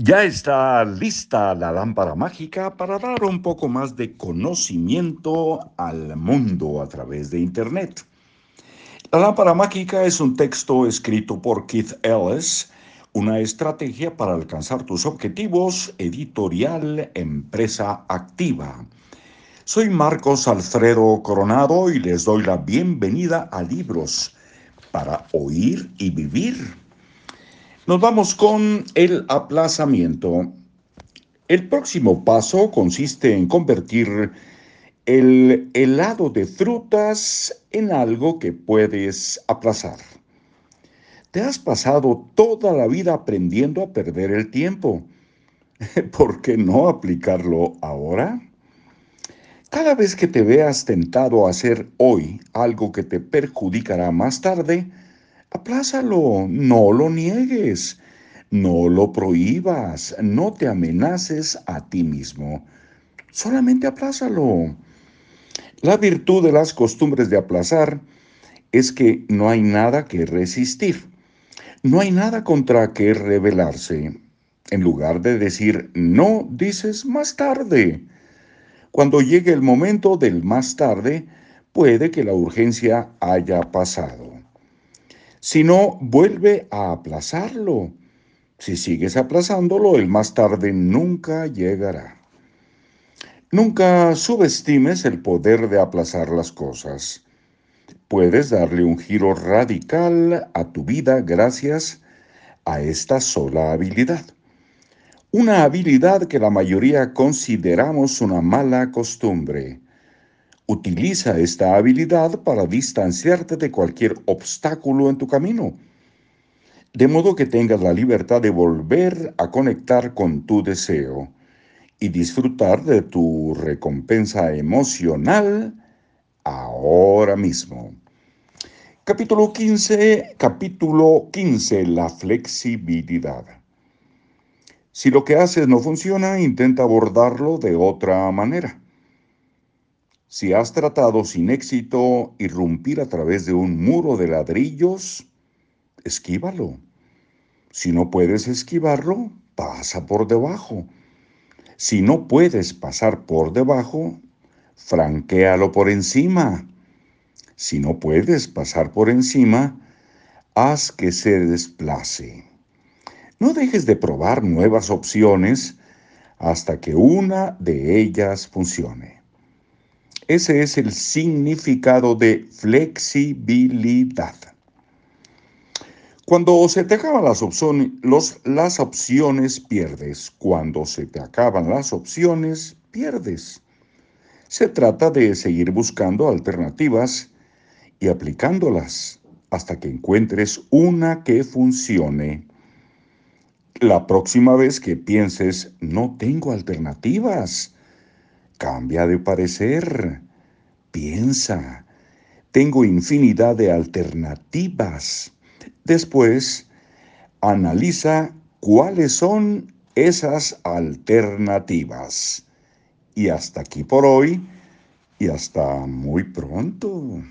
Ya está lista la lámpara mágica para dar un poco más de conocimiento al mundo a través de Internet. La lámpara mágica es un texto escrito por Keith Ellis, una estrategia para alcanzar tus objetivos, editorial, empresa activa. Soy Marcos Alfredo Coronado y les doy la bienvenida a Libros para Oír y Vivir nos vamos con el aplazamiento. El próximo paso consiste en convertir el helado de frutas en algo que puedes aplazar. ¿Te has pasado toda la vida aprendiendo a perder el tiempo? ¿Por qué no aplicarlo ahora? Cada vez que te veas tentado a hacer hoy algo que te perjudicará más tarde, Aplázalo, no lo niegues, no lo prohíbas, no te amenaces a ti mismo. Solamente aplázalo. La virtud de las costumbres de aplazar es que no hay nada que resistir, no hay nada contra que rebelarse. En lugar de decir no, dices más tarde. Cuando llegue el momento del más tarde, puede que la urgencia haya pasado. Si no, vuelve a aplazarlo. Si sigues aplazándolo, el más tarde nunca llegará. Nunca subestimes el poder de aplazar las cosas. Puedes darle un giro radical a tu vida gracias a esta sola habilidad. Una habilidad que la mayoría consideramos una mala costumbre Utiliza esta habilidad para distanciarte de cualquier obstáculo en tu camino, de modo que tengas la libertad de volver a conectar con tu deseo y disfrutar de tu recompensa emocional ahora mismo. Capítulo 15, capítulo 15, la flexibilidad. Si lo que haces no funciona, intenta abordarlo de otra manera. Si has tratado sin éxito irrumpir a través de un muro de ladrillos, esquívalo. Si no puedes esquivarlo, pasa por debajo. Si no puedes pasar por debajo, franquéalo por encima. Si no puedes pasar por encima, haz que se desplace. No dejes de probar nuevas opciones hasta que una de ellas funcione. Ese es el significado de flexibilidad. Cuando se te acaban las opciones, pierdes. Cuando se te acaban las opciones, pierdes. Se trata de seguir buscando alternativas y aplicándolas hasta que encuentres una que funcione. La próxima vez que pienses, no tengo alternativas, Cambia de parecer. Piensa. Tengo infinidad de alternativas. Después, analiza cuáles son esas alternativas. Y hasta aquí por hoy y hasta muy pronto.